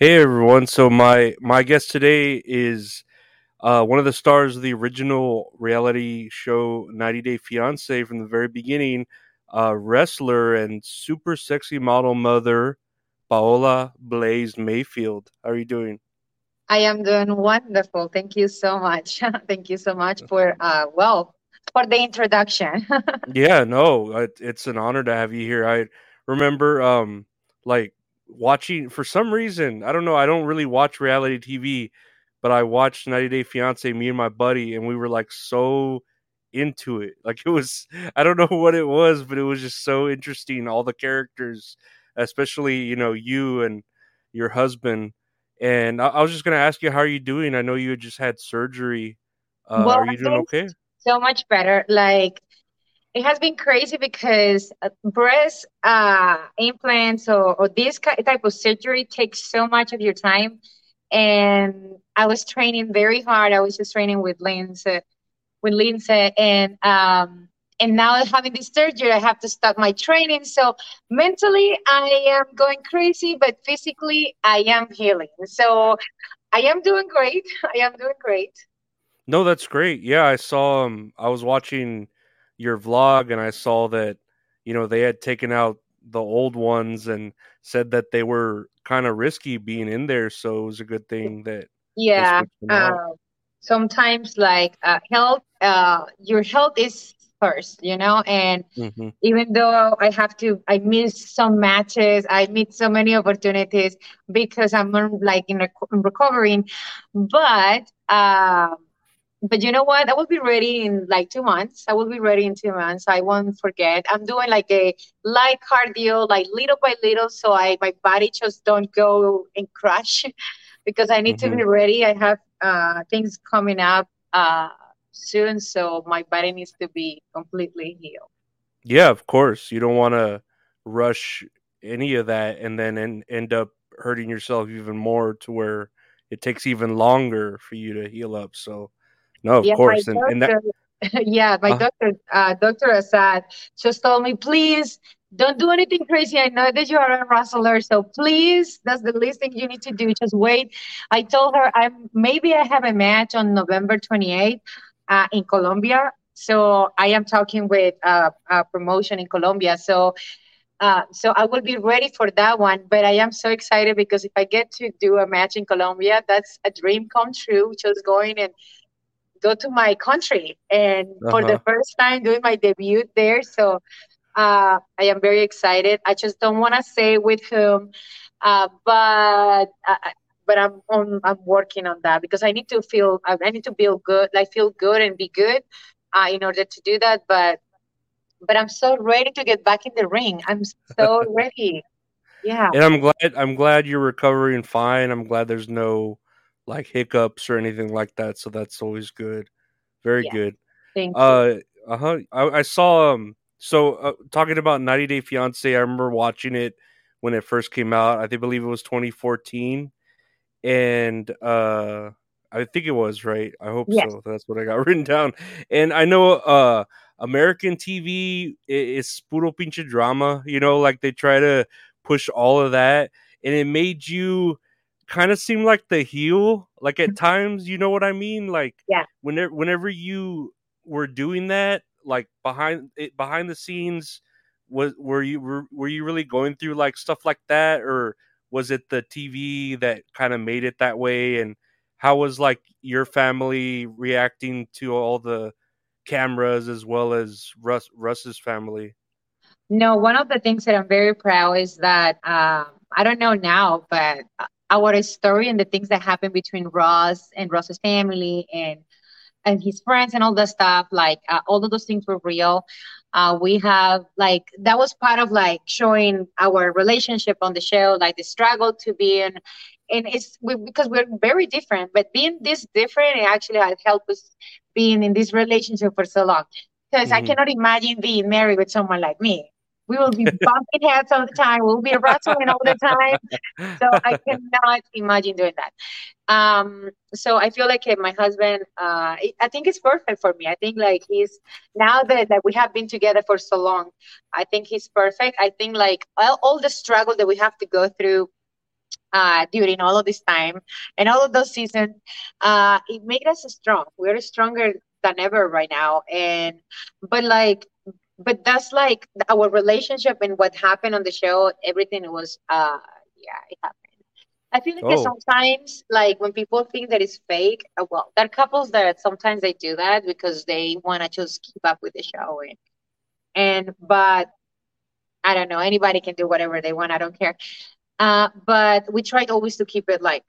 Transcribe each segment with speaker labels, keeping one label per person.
Speaker 1: Hey everyone! So my my guest today is uh, one of the stars of the original reality show 90 Day Fiance from the very beginning, uh, wrestler and super sexy model mother Paola Blaze Mayfield. How are you doing?
Speaker 2: I am doing wonderful. Thank you so much. Thank you so much for uh, well for the introduction.
Speaker 1: yeah, no, it, it's an honor to have you here. I remember um like watching for some reason. I don't know. I don't really watch reality TV, but I watched 90 Day Fiance. Me and my buddy, and we were like so into it. Like it was. I don't know what it was, but it was just so interesting. All the characters, especially you know you and your husband. And I, I was just gonna ask you, how are you doing? I know you had just had surgery. Uh, well, are you doing okay?
Speaker 2: So much better. Like it has been crazy because uh, breast uh, implants or, or this type of surgery takes so much of your time. And I was training very hard. I was just training with Lindsay, with Lindsay, and um, and now having this surgery, I have to stop my training. So mentally, I am going crazy, but physically, I am healing. So I am doing great. I am doing great.
Speaker 1: No, that's great. Yeah, I saw. Um, I was watching your vlog and I saw that you know they had taken out the old ones and said that they were kind of risky being in there so it was a good thing that
Speaker 2: yeah uh, sometimes like uh, health uh, your health is first you know and mm-hmm. even though i have to i miss some matches i miss so many opportunities because i'm like in, rec- recovering but um but you know what? I will be ready in like two months. I will be ready in two months. I won't forget. I'm doing like a light cardio, like little by little, so I my body just don't go and crash, because I need mm-hmm. to be mm-hmm. ready. I have uh, things coming up uh, soon, so my body needs to be completely healed.
Speaker 1: Yeah, of course. You don't want to rush any of that and then en- end up hurting yourself even more to where it takes even longer for you to heal up. So no, of yeah, course.
Speaker 2: And, doctor, and that... yeah, my uh, doctor, uh, Dr. Assad, just told me, please don't do anything crazy. I know that you are a wrestler, so please, that's the least thing you need to do. Just wait. I told her I'm maybe I have a match on November 28th uh, in Colombia. So I am talking with uh, a promotion in Colombia. So uh, so I will be ready for that one. But I am so excited because if I get to do a match in Colombia, that's a dream come true. Just going and go to my country and uh-huh. for the uh-huh. first time doing my debut there. So uh, I am very excited. I just don't want to say with whom, uh, but uh, but I'm on, I'm working on that because I need to feel I need to feel good, like feel good and be good uh, in order to do that. But but I'm so ready to get back in the ring. I'm so ready. Yeah.
Speaker 1: And I'm glad I'm glad you're recovering fine. I'm glad there's no like hiccups or anything like that. So that's always good. Very yeah. good.
Speaker 2: Thank
Speaker 1: uh, uh huh. I, I, saw um. So uh, talking about 90 Day Fiance, I remember watching it when it first came out. I think believe it was 2014, and uh, I think it was right. I hope yes. so. That's what I got written down. And I know uh, American TV is puro pinche drama. You know, like they try to push all of that, and it made you kind of seem like the heel like at mm-hmm. times you know what i mean? Like
Speaker 2: yeah.
Speaker 1: whenever whenever you were doing that like behind it behind the scenes was were you were, were you really going through like stuff like that? Or was it the tv that kind of made it that way? And how was like your family reacting to all the cameras as well as russ russ's family?
Speaker 2: No one of the things that i'm very proud is that um, i don't know now but uh, our story and the things that happened between Ross and Ross's family and and his friends and all that stuff. Like uh, all of those things were real. Uh, we have like that was part of like showing our relationship on the show, like the struggle to be in, and it's we, because we're very different. But being this different, it actually has helped us being in this relationship for so long. Because mm-hmm. I cannot imagine being married with someone like me. We will be bumping heads all the time. We'll be wrestling all the time. So I cannot imagine doing that. Um, so I feel like uh, my husband, uh, I think it's perfect for me. I think like he's now that, that we have been together for so long, I think he's perfect. I think like all, all the struggle that we have to go through uh, during all of this time and all of those seasons, uh, it made us strong. We're stronger than ever right now. And but like but that's like our relationship and what happened on the show everything was uh yeah it happened i feel like oh. sometimes like when people think that it's fake uh, well there are couples that sometimes they do that because they want to just keep up with the show and and but i don't know anybody can do whatever they want i don't care uh but we tried always to keep it like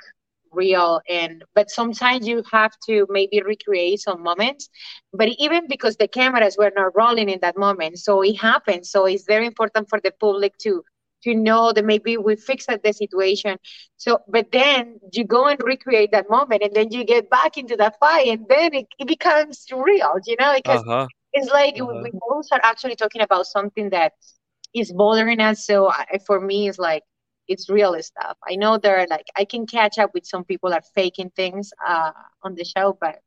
Speaker 2: real and but sometimes you have to maybe recreate some moments but even because the cameras were not rolling in that moment so it happened so it's very important for the public to to know that maybe we fixed the situation so but then you go and recreate that moment and then you get back into that fight and then it, it becomes real you know because uh-huh. it's like uh-huh. we both are actually talking about something that is bothering us so I, for me it's like it's real stuff. I know there are like I can catch up with some people that are faking things uh, on the show, but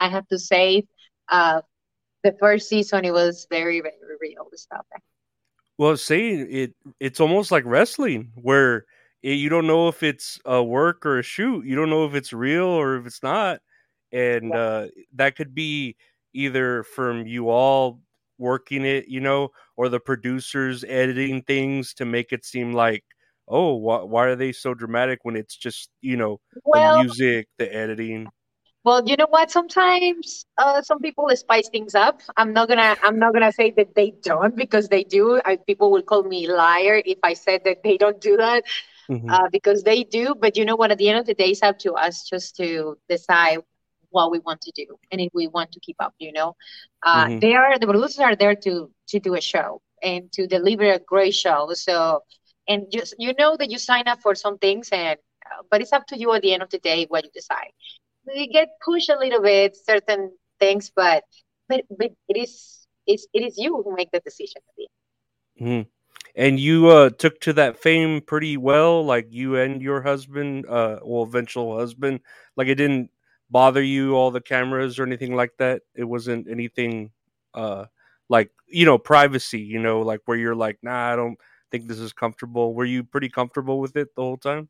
Speaker 2: I have to say, uh, the first season it was very very real stuff.
Speaker 1: Well, saying it, it's almost like wrestling where it, you don't know if it's a work or a shoot. You don't know if it's real or if it's not, and yeah. uh, that could be either from you all working it, you know, or the producers editing things to make it seem like oh, why, why are they so dramatic when it's just, you know, well, the music, the editing?
Speaker 2: Well, you know what? Sometimes uh, some people spice things up. I'm not gonna. I'm not gonna say that they don't because they do. I, people will call me liar if I said that they don't do that mm-hmm. uh, because they do. But you know what? At the end of the day, it's up to us just to decide what we want to do and if we want to keep up. You know, uh, mm-hmm. they are the producers are there to to do a show and to deliver a great show. So and just you know that you sign up for some things and uh, but it's up to you at the end of the day what you decide you get pushed a little bit certain things but but, but it is it's, it is you who make the decision at the
Speaker 1: end. Mm-hmm. and you uh, took to that fame pretty well like you and your husband uh well eventual husband like it didn't bother you all the cameras or anything like that it wasn't anything uh like you know privacy you know like where you're like nah i don't think this is comfortable. Were you pretty comfortable with it the whole time?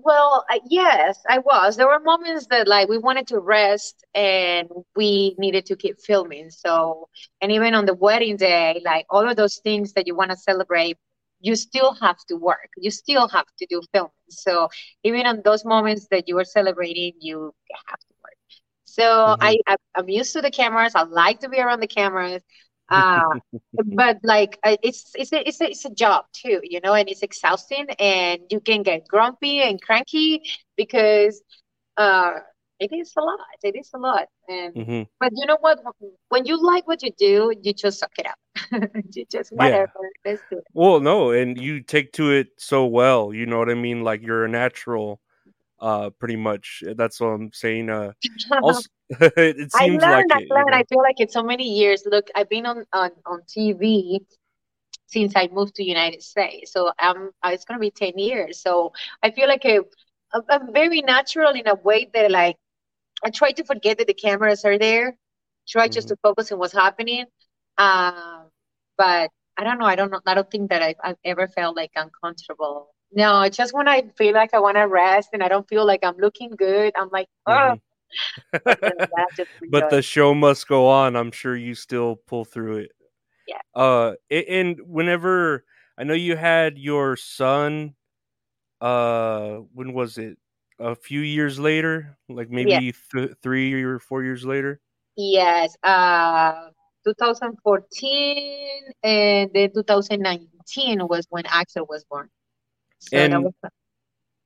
Speaker 2: Well, yes, I was. There were moments that like we wanted to rest and we needed to keep filming. So, and even on the wedding day, like all of those things that you want to celebrate, you still have to work. You still have to do filming. So, even on those moments that you are celebrating, you have to work. So, mm-hmm. I I'm used to the cameras. I like to be around the cameras uh, but like uh, it's it's a, it's a, it's a job too you know and it's exhausting and you can get grumpy and cranky because uh it is a lot it is a lot and mm-hmm. but you know what when you like what you do you just suck it up you just whatever yeah. let's do it
Speaker 1: well no and you take to it so well you know what i mean like you're a natural uh pretty much that's what i'm saying uh also, it seems I learned,
Speaker 2: like I, it, learned, I feel like it's so many years look i've been on on, on tv since i moved to united states so i'm it's going to be 10 years so i feel like a, i'm very natural in a way that like i try to forget that the cameras are there try mm-hmm. just to focus on what's happening uh, but i don't know i don't know i don't think that I've, I've ever felt like uncomfortable no, just when I feel like I want to rest and I don't feel like I'm looking good, I'm like, oh.
Speaker 1: Mm-hmm. but the show must go on. I'm sure you still pull through it.
Speaker 2: Yeah.
Speaker 1: Uh, and whenever I know you had your son, uh, when was it? A few years later, like maybe yeah. th- three or four years later.
Speaker 2: Yes. Uh, 2014 and then 2019 was when Axel was born.
Speaker 1: So and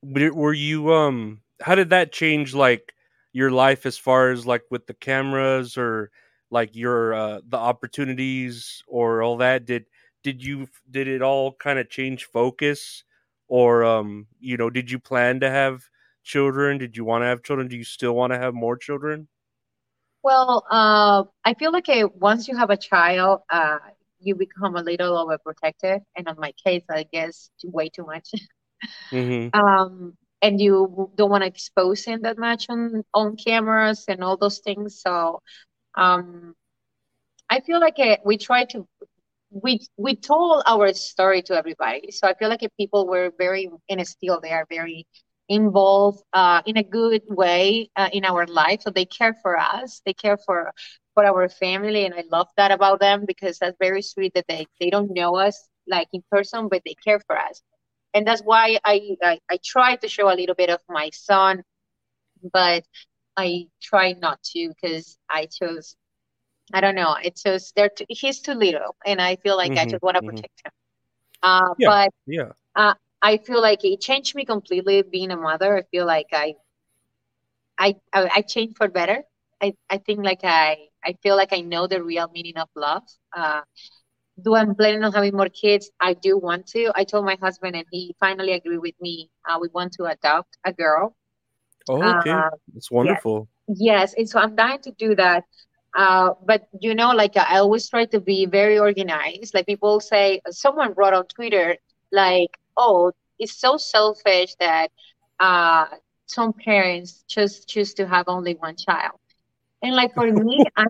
Speaker 1: were you um? How did that change like your life as far as like with the cameras or like your uh, the opportunities or all that? Did did you did it all kind of change focus? Or um you know did you plan to have children? Did you want to have children? Do you still want to have more children?
Speaker 2: Well, uh, I feel like uh, once you have a child, uh, you become a little overprotective, and in my case, I guess way too much.
Speaker 1: mm-hmm.
Speaker 2: Um, and you don't want to expose him that much on on cameras and all those things. So, um, I feel like uh, we try to we we told our story to everybody. So I feel like if people were very and still they are very involved uh, in a good way uh, in our life. So they care for us. They care for for our family, and I love that about them because that's very sweet that they they don't know us like in person, but they care for us. And that's why I I, I try to show a little bit of my son, but I try not to because I chose I don't know. It's just they're too, he's too little, and I feel like I
Speaker 1: Mm-hmm.
Speaker 2: just want to
Speaker 1: Mm-hmm.
Speaker 2: protect him. Uh,
Speaker 1: yeah
Speaker 2: but
Speaker 1: yeah
Speaker 2: uh, I feel like it changed me completely being a mother. I feel like I I I, I changed for better. I, I think like I I feel like I know the real meaning of love. Uh, do I'm planning on having more kids? I do want to. I told my husband, and he finally agreed with me. Uh, we want to adopt a girl.
Speaker 1: oh okay
Speaker 2: Uh,
Speaker 1: that's
Speaker 2: yes,
Speaker 1: wonderful
Speaker 2: yes, and so I'm dying to do that. Uh, but you know, like I always try to be very organized. Like people say, someone wrote on Twitter, like, "Oh, it's so selfish that uh, some parents just choose to have only one child." And like for me, I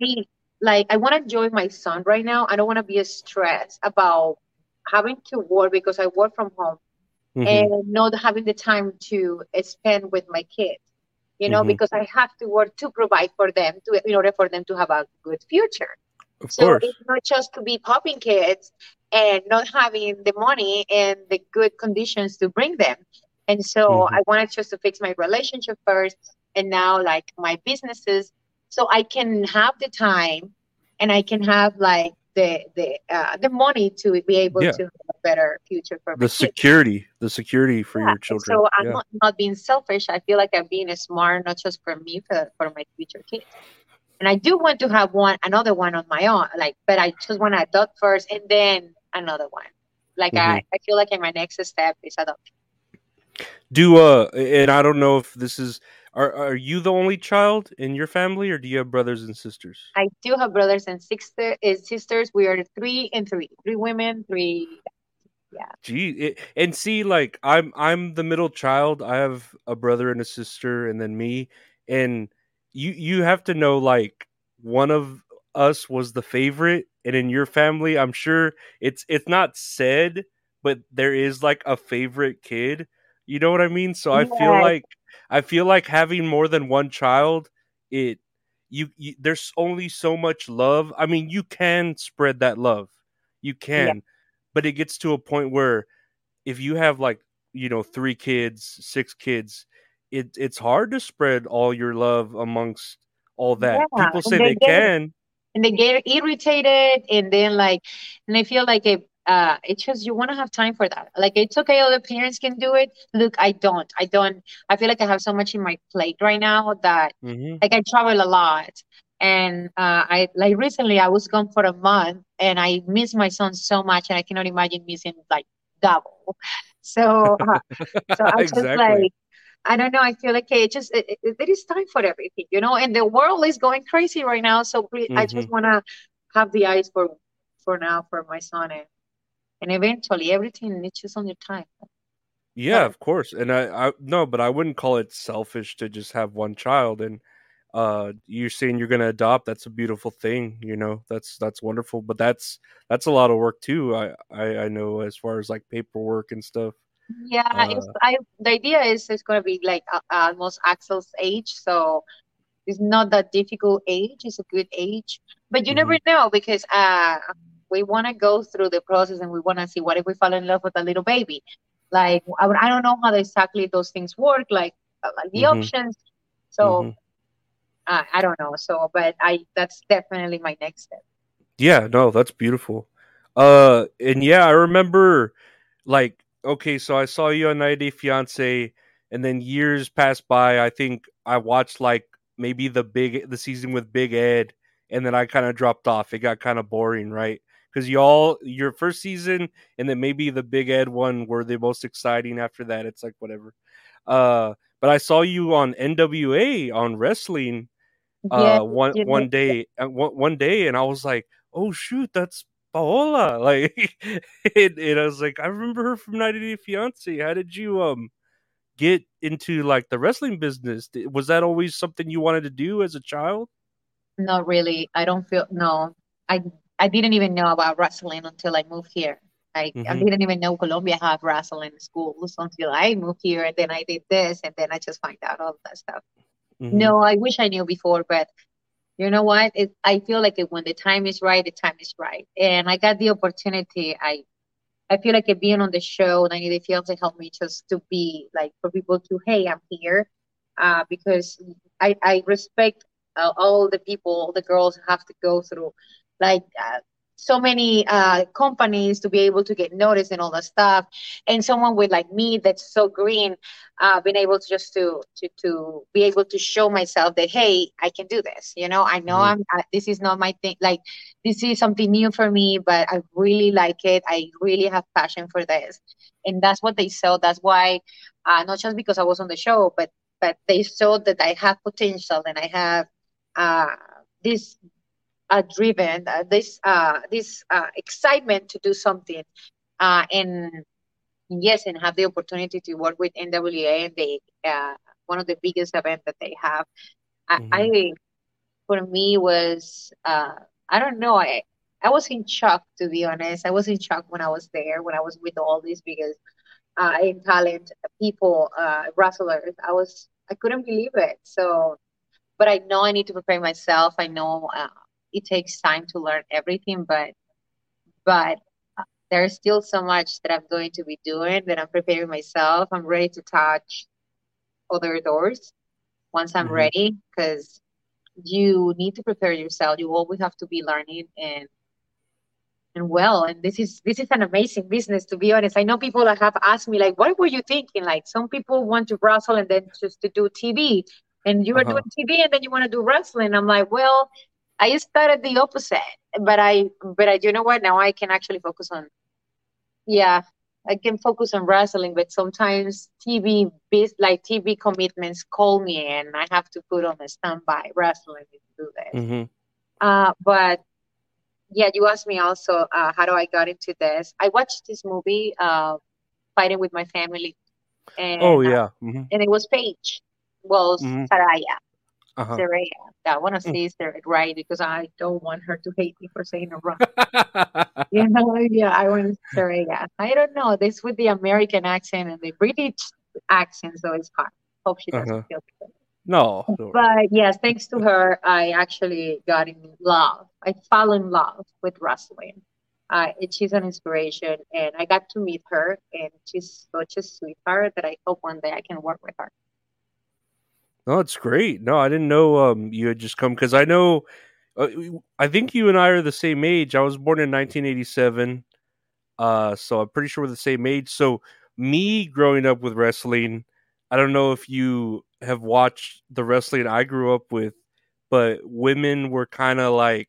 Speaker 2: like I want to enjoy my son right now. I don't want to be stressed about having to work because I work from home
Speaker 1: mm-hmm.
Speaker 2: and not having the time to spend with my kids you know
Speaker 1: Mm-hmm.
Speaker 2: because i have to work to provide for them to in order for them to have a good future
Speaker 1: of
Speaker 2: so
Speaker 1: course.
Speaker 2: it's not just to be popping kids and not having the money and the good conditions to bring them. And so
Speaker 1: mm-hmm.
Speaker 2: i wanted just to fix my relationship first and now like my businesses. So i can have the time and i can have like the the uh, the money to be able
Speaker 1: yeah.
Speaker 2: to have a better future for my
Speaker 1: the
Speaker 2: kids.
Speaker 1: security the security for
Speaker 2: yeah,
Speaker 1: your children.
Speaker 2: So I'm
Speaker 1: yeah.
Speaker 2: not, not being selfish. I feel like I'm being smart, not just for me, for, for my future kids. And I do want to have one, another one on my own, like, but I just want to adopt first and then another one. Like,
Speaker 1: mm-hmm.
Speaker 2: I, I feel like in my next step is adoption.
Speaker 1: do uh and i don't know if this is are are you the only child in your family or do you have brothers and sisters
Speaker 2: I do have brothers and sister, sisters. We are three and three, three women, three. Yeah.
Speaker 1: Gee, it, and see, like I'm I'm the middle child. I have a brother and a sister, and then me. And you you have to know, like one of us was the favorite, and in your family, I'm sure it's it's not said, but there is like a favorite kid. You know what I mean? So I feel like I feel like having more than one child, it you, you there's only so much love. I mean, you can spread that love, you
Speaker 2: Yeah.
Speaker 1: can, but it gets to a point where if you have like you know three kids, six kids, it it's hard to spread all your love amongst all that.
Speaker 2: Yeah.
Speaker 1: People
Speaker 2: And
Speaker 1: say
Speaker 2: they
Speaker 1: they
Speaker 2: get
Speaker 1: can.
Speaker 2: and they get irritated and then like and i feel like it uh it's just you want to have time for that like it's okay other parents can do it look i don't i don't i feel like i have so much in my plate right now that
Speaker 1: hmm
Speaker 2: like i travel a lot and uh i like recently i was gone for a month and i miss my son so much and i cannot imagine missing like double so uh, so i just
Speaker 1: exactly.
Speaker 2: like I don't know. I feel like it just it, it, there is time for everything, you know. And the world is going crazy right now, so please, I just want to have the eyes for for now for my son, and and eventually everything it's just on your time.
Speaker 1: Yeah,
Speaker 2: But
Speaker 1: of course. And I, I no, but I wouldn't call it selfish to just have one child. And uh, you're saying you're gonna adopt. That's a beautiful thing. You know, that's that's wonderful. But that's that's a lot of work too. I I, I know as far as like paperwork and stuff.
Speaker 2: Yeah, it's
Speaker 1: Uh,
Speaker 2: I the idea is it's gonna be like uh, almost Axel's age, so it's not that difficult age. It's a good age, but you never
Speaker 1: mhm.
Speaker 2: know because uh we want to go through the process and we want to see what if we fall in love with a little baby. Like I, I don't know how exactly those things work, like uh, like the
Speaker 1: Mhm.
Speaker 2: options. So
Speaker 1: Mhm.
Speaker 2: uh, I don't know. So, but I that's definitely my next step.
Speaker 1: Yeah, no, that's beautiful. Uh, and yeah, I remember, like, okay, so I saw you on 90 Fiance, and then years passed by. I think I watched like maybe the big the season with Big Ed, and then I kind of dropped off. It got kind of boring, right? Because y'all, your first season, and then maybe the Big Ed one were the most exciting. After that, it's like whatever. Uh, but I saw you on NWA on wrestling uh, one one day, uh, one, one day, and I was like, oh shoot, that's Paola. Like, and, and I was like, I remember her from 90 Day Fiance. How did you um get into like the wrestling business? Was that always something you wanted to do as a child?
Speaker 2: Not really. I don't feel no. I I didn't even know about wrestling until I moved here. I, mm-hmm. I didn't even know Colombia had wrestling schools until I moved here, and then I did this, and then I just find out all that stuff. Mm-hmm. No, I wish I knew before, but you know what? It, I feel like it, when the time is right, the time is right. And I got the opportunity. I I feel like being on the show, 90 Day Fiance helped me just to be like for people to, hey, I'm here. Uh, because I, I respect uh, all the people, all the girls have to go through like uh, so many uh, companies to be able to get noticed and all that stuff. And someone with like me that's so green, uh, being able to just to to to be able to show myself that hey, I can do this. You know, I know mm-hmm. I'm. this is not my thing. Like this is something new for me, but I really like it. I really have passion for this, and that's what they saw. That's why, uh, not just because I was on the show, but but they saw that I have potential and I have uh, this uh, driven, uh, this uh, this uh, excitement to do something, uh, and yes, and have the opportunity to work with NWA and they uh, one of the biggest events that they have. Mm-hmm. I, I, for me was I don't know I I was in shock to be honest. I was in shock when I was there when I was with all these because uh, in talent people uh, wrestlers. I was I couldn't believe it. So, but I know I need to prepare myself. I know uh, it takes time to learn everything, but but uh, there's still so much that I'm going to be doing that I'm preparing myself. I'm ready to touch other doors once I'm mm-hmm. ready because you need to prepare yourself. You always have to be learning and and well and this is this is an amazing business to be honest i know people that have asked me like what were you thinking like some people want to wrestle and then just to do tv and you are uh-huh. doing tv and then you want to do wrestling i'm like well I started the opposite, but I but I you know what now I can actually focus on yeah I can focus on wrestling, but sometimes TV biz like TV commitments call me and I have to put on a standby wrestling to do this. Mm-hmm. Uh, but yeah, you asked me also uh, how do I got into this. I watched this movie, uh, Fighting with My Family.
Speaker 1: And, oh yeah,
Speaker 2: mm-hmm. and it was Paige, well mm-hmm. Saraya uh-huh. Saraya. I want to say Sarah right because I don't want her to hate me for saying it wrong. you know, yeah, I want to see Saraya. I don't know. This with the American accent and the British accent, so it's hard. Hope she doesn't uh-huh. feel good.
Speaker 1: No,
Speaker 2: but yes, thanks to her, I actually got in love. I fell in love with wrestling. Uh, she's an inspiration, and I got to meet her, and she's such a sweetheart that I hope one day I can work with her.
Speaker 1: No, it's great. No, I didn't know um, you had just come because I know. Uh, I think you and I are the same age. I was born in 1987, uh, so I'm pretty sure we're the same age. So me growing up with wrestling, I don't know if you have watched the wrestling I grew up with, but women were kind of like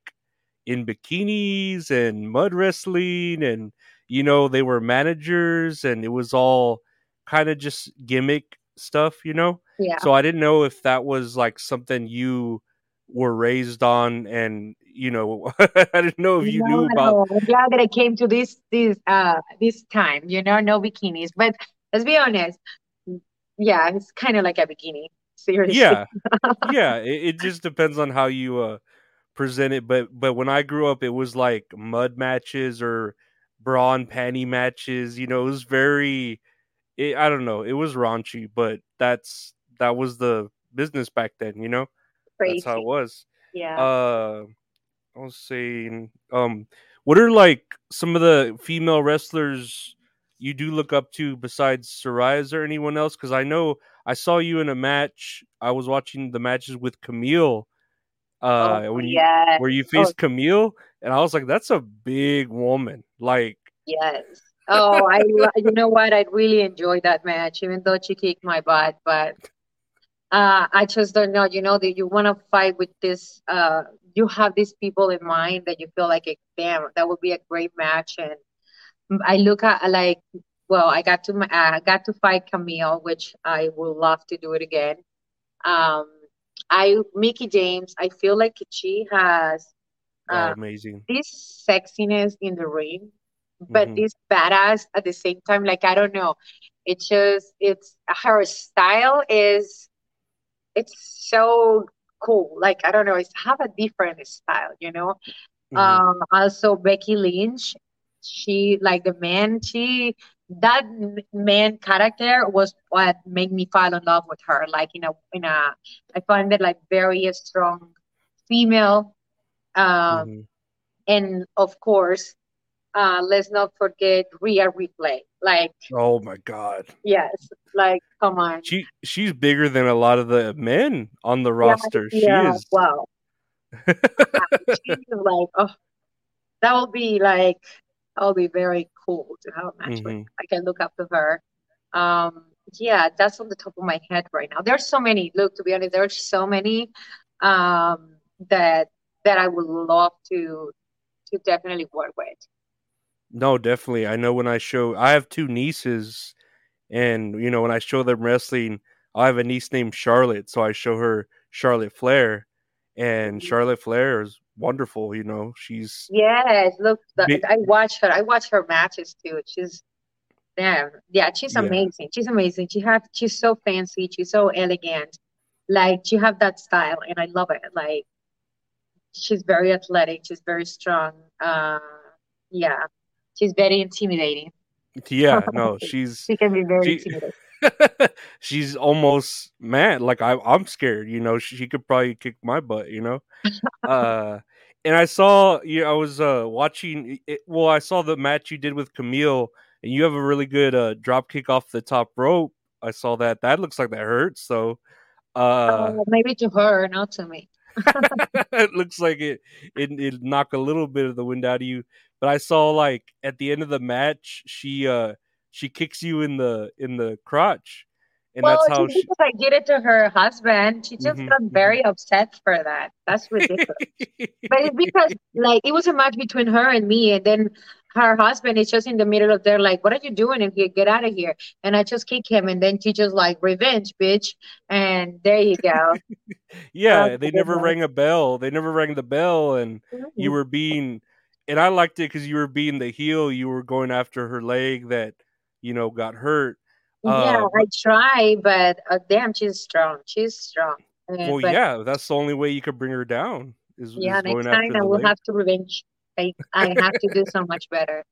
Speaker 1: in bikinis and mud wrestling, and you know they were managers, and it was all kind of just gimmick stuff, you know.
Speaker 2: Yeah.
Speaker 1: So I didn't know if that was like something you were raised on, and you know, I didn't know if you no, knew about.
Speaker 2: No. I'm glad that I came to this this uh this time. You know, no bikinis, but let's be honest. Yeah, it's kind of like a bikini. Seriously.
Speaker 1: Yeah, yeah. It, it, just depends on how you uh present it. But but when I grew up, it was like mud matches or bra and panty matches. You know, it was very. It, I don't know. It was raunchy, but that's that was the business back then, you know? Crazy. That's how it was.
Speaker 2: Yeah.
Speaker 1: Uh I was saying, um, what are like some of the female wrestlers you do look up to besides Saraya or anyone else? Because I know I saw you in a match. I was watching the matches with Kamille. Uh, oh, when you yes. where you faced oh. Kamille, and I was like, that's a big woman. Like,
Speaker 2: yes. Oh, I you know what? I really enjoyed that match, even though she kicked my butt. But uh, I just don't know. You know that you want to fight with this uh, you have these people in mind that you feel like, a, damn, that would be a great match. And I look at like, well, I got to I got to fight Kamille, which I would love to do it again. Um, I Mickie James, I feel like she has
Speaker 1: Oh,
Speaker 2: uh,
Speaker 1: amazing.
Speaker 2: this sexiness in the ring, but
Speaker 1: Mhm.
Speaker 2: this badass at the same time. Like I don't know, it's just it's her style is it's so cool. Like I don't know, it's have a different style, you know.
Speaker 1: Mhm.
Speaker 2: Um, also Becky Lynch, she like the man, she that man character was what made me fall in love with her. Like in a in a, I find it like very strong female. Um,
Speaker 1: Mhm.
Speaker 2: and of course, uh, let's not forget Rhea Ripley. Like
Speaker 1: Oh my god.
Speaker 2: yes, like come on.
Speaker 1: She she's bigger than a lot of the men on the roster.
Speaker 2: yeah,
Speaker 1: She is.
Speaker 2: wow. She's like, oh, that will be like, that will be very cool to have a match with.
Speaker 1: Mhm.
Speaker 2: I can look up to her. Um, yeah, that's on the top of my head right now. There's so many. Look, to be honest, there's so many um, that that I would love to to definitely work with.
Speaker 1: No, definitely. I know when I show I have two nieces and you know when I show them wrestling, I have a niece named Charlotte, so I show her Charlotte Flair and
Speaker 2: Mhm.
Speaker 1: Charlotte Flair is wonderful, you know. She's
Speaker 2: Yes, look, I watch her. I watch her matches too. She's damn, yeah, she's
Speaker 1: Yeah.
Speaker 2: amazing. She's amazing. She have she's so fancy. She's so elegant. Like she have that style, and I love it. Like she's very athletic. She's very strong. Uh, yeah, she's very intimidating.
Speaker 1: yeah, no, she's
Speaker 2: She can be very
Speaker 1: She-
Speaker 2: intimidating.
Speaker 1: she's almost mad. Like I, I'm scared. You know, she, she could probably kick my butt. You know, uh, and I saw you. I was uh watching. It, well, I saw the match you did with Kamille, and you have a really good uh drop kick off the top rope. I saw that. That looks like that hurts. So, uh,
Speaker 2: Uh, maybe to her, not to me.
Speaker 1: it looks like it, it it knock a little bit of the wind out of you. But I saw like at the end of the match, she uh she kicks you in the in the crotch, and
Speaker 2: well,
Speaker 1: that's how she.
Speaker 2: I did it to her husband, she just
Speaker 1: Mhm,
Speaker 2: got very upset for that. That's ridiculous. But it's because like it was a match between her and me, and then her husband is just in the middle of there, like, "What are you doing in here? Get out of here!" And I just kick him, and then she just like, "Revenge, bitch!" And there you go.
Speaker 1: yeah,
Speaker 2: Oh,
Speaker 1: they never
Speaker 2: goodness.
Speaker 1: rang a bell. They never rang the bell, and you
Speaker 2: Mhm.
Speaker 1: were being, and I liked it because you were being the heel. You were going after her leg that you know got hurt.
Speaker 2: yeah,
Speaker 1: Uh,
Speaker 2: I try, but uh, damn, she's strong. She's strong.
Speaker 1: Well,
Speaker 2: but
Speaker 1: yeah, that's the only way you could bring her down. Is,
Speaker 2: yeah,
Speaker 1: is
Speaker 2: next time I will
Speaker 1: leg.
Speaker 2: have to revenge. I I have to do so much better.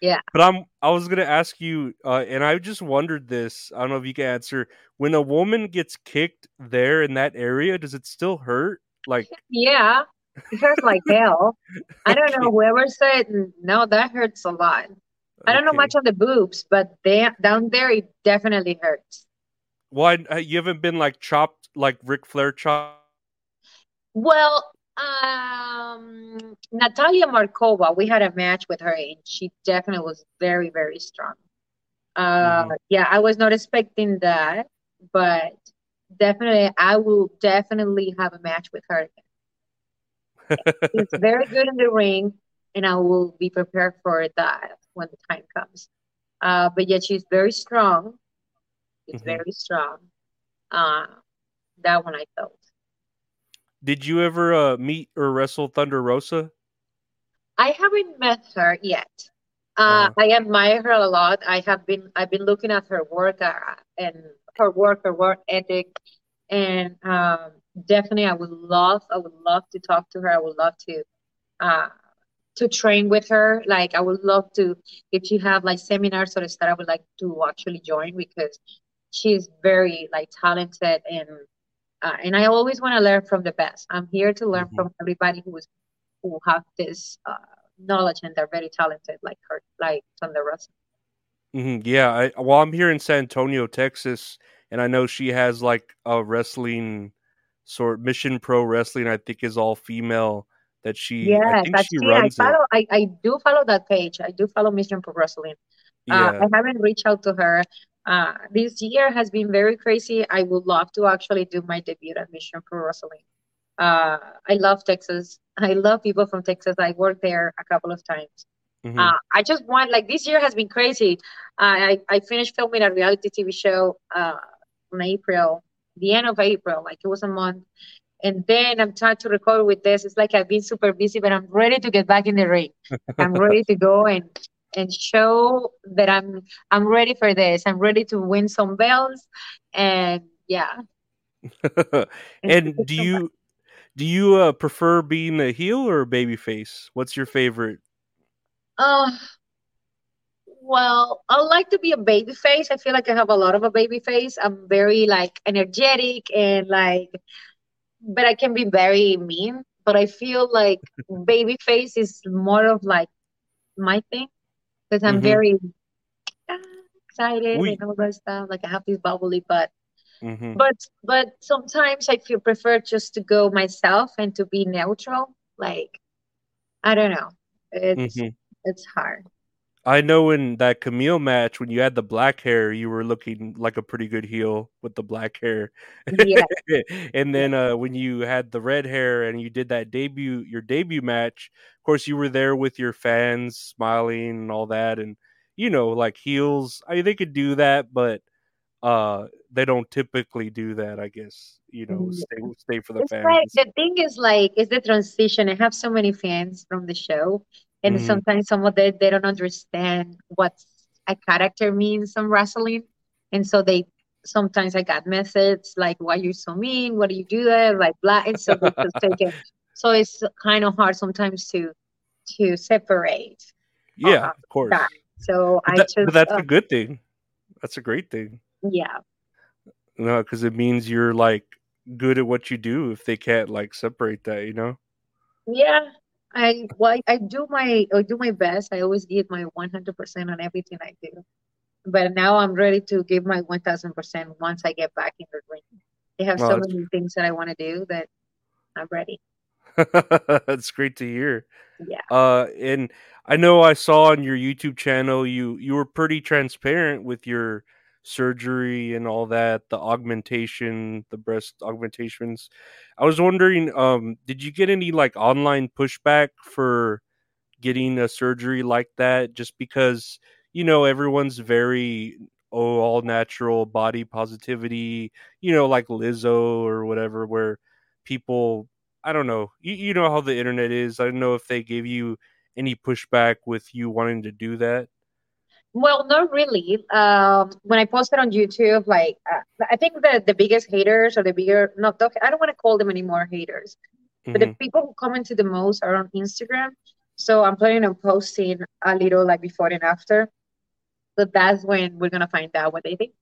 Speaker 2: Yeah.
Speaker 1: But I'm I was gonna ask you, uh, and I just wondered this. I don't know if you can answer. When a woman gets kicked there in that area, does it still hurt? Like,
Speaker 2: Yeah, it hurts like hell. I don't know. Whoever said no, that hurts a lot. I don't know much on the boobs, but they, down there it definitely hurts.
Speaker 1: Well, uh, you haven't been like chopped, like Ric Flair chopped.
Speaker 2: Well, um, Natalia Markova, we had a match with her, and she definitely was very, very strong. Uh,
Speaker 1: Mhm.
Speaker 2: yeah, I was not expecting that, but definitely, I will definitely have a match with her. She's very good in the ring, and I will be prepared for that when the time comes. Uh, but yeah, she's very strong. She's
Speaker 1: Mhm.
Speaker 2: very strong. Uh, that one I felt.
Speaker 1: Did you ever uh, meet or wrestle Thunder Rosa?
Speaker 2: I haven't met her yet. Uh,
Speaker 1: Uh-huh.
Speaker 2: I admire her a lot. I have been I've been looking at her work uh, and her work, her work ethic, and um, definitely I would love I would love to talk to her. I would love to uh, to train with her. Like I would love to if she have like seminars or stuff. I would like to actually join because she's very like talented and uh, and I always want to learn from the best. I'm here to learn
Speaker 1: Mhm.
Speaker 2: from everybody who is who have this uh, knowledge and they're very talented, like her, like Thunder Rosa.
Speaker 1: hmm Yeah, I, well, I'm here in San Antonio, Texas, and I know she has like a wrestling sort Mission Pro Wrestling. I think is all female. That she, I think
Speaker 2: I've
Speaker 1: she.
Speaker 2: I
Speaker 1: it.
Speaker 2: follow. I, I do follow that page. I do follow Mission Pro Wrestling. Uh,
Speaker 1: Yeah,
Speaker 2: I haven't reached out to her. Uh, this year has been very crazy. I would love to actually do my debut at Mission Pro Wrestling. Uh, I love Texas. I love people from Texas. I worked there a couple of times.
Speaker 1: Mhm.
Speaker 2: Uh, I just want like this year has been crazy. I I finished filming a reality TV show uh, in April, the end of April, like it was a month, and then I'm trying to record with this. It's like I've been super busy, but I'm ready to get back in the ring. I'm ready to go and and show that I'm I'm ready for this. I'm ready to win some belts, and yeah.
Speaker 1: and do you do you uh, prefer being a heel or a baby face? What's your favorite?
Speaker 2: Uh, well, I like to be a baby face. I feel like I have a lot of a baby face. I'm very like energetic and like, but I can be very mean. But I feel like baby face is more of like my thing because I'm
Speaker 1: Mhm.
Speaker 2: very ah, excited
Speaker 1: We-
Speaker 2: and all that stuff. Like I have this bubbly, but
Speaker 1: hmm
Speaker 2: but but sometimes I feel prefer just to go myself and to be neutral. Like I don't know. It's
Speaker 1: hmm
Speaker 2: it's hard.
Speaker 1: I know in that Kamille match when you had the black hair, you were looking like a pretty good heel with the black hair.
Speaker 2: Yeah.
Speaker 1: and then uh, when you had the red hair and you did that debut, your debut match, of course, you were there with your fans smiling and all that. And, you know, like heels, I mean, they could do that, but uh, they don't typically do that, I guess. You know,
Speaker 2: Mm,
Speaker 1: stay, stay for the
Speaker 2: It's like the thing is like it's the transition. I have so many fans from the show, and
Speaker 1: Mhm.
Speaker 2: sometimes some of them they don't understand what a character means on wrestling, and so they sometimes I got messages like, "Why you so mean? What do you do that?" Like blah, and so they just take it. So it's kind of hard sometimes to to separate.
Speaker 1: Yeah,
Speaker 2: uh,
Speaker 1: of course.
Speaker 2: that. So
Speaker 1: But,
Speaker 2: I
Speaker 1: that,
Speaker 2: just
Speaker 1: but that's
Speaker 2: uh,
Speaker 1: a good thing. That's a great thing.
Speaker 2: yeah.
Speaker 1: No, because it means you're like good at what you do if they can't like separate that, you know?
Speaker 2: Yeah, I well, I, do my I do my best. I always give my 100% on everything I do. But now I'm ready to give my 1000% once I get back in the ring. I have so
Speaker 1: that's,
Speaker 2: many things that I want to do that I'm ready.
Speaker 1: that's great to hear.
Speaker 2: Yeah.
Speaker 1: Uh, and I know I saw on your YouTube channel you you were pretty transparent with your surgery and all that, the augmentation, the breast augmentations. I was wondering, um, did you get any like online pushback for getting a surgery like that? Just because you know everyone's very oh all natural body positivity you know like lizzo or whatever where people i don't know you, you know how the internet is. I don't know if they gave you any pushback with you wanting to do that
Speaker 2: Well, not really. Um, when I posted on YouTube, like uh, I think the the biggest haters or the bigger not the, I don't want to call them anymore haters, but the
Speaker 1: hmm
Speaker 2: people who commented the most are on Instagram. So I'm planning on posting a little like before and after. So that's when we're gonna find out what they think.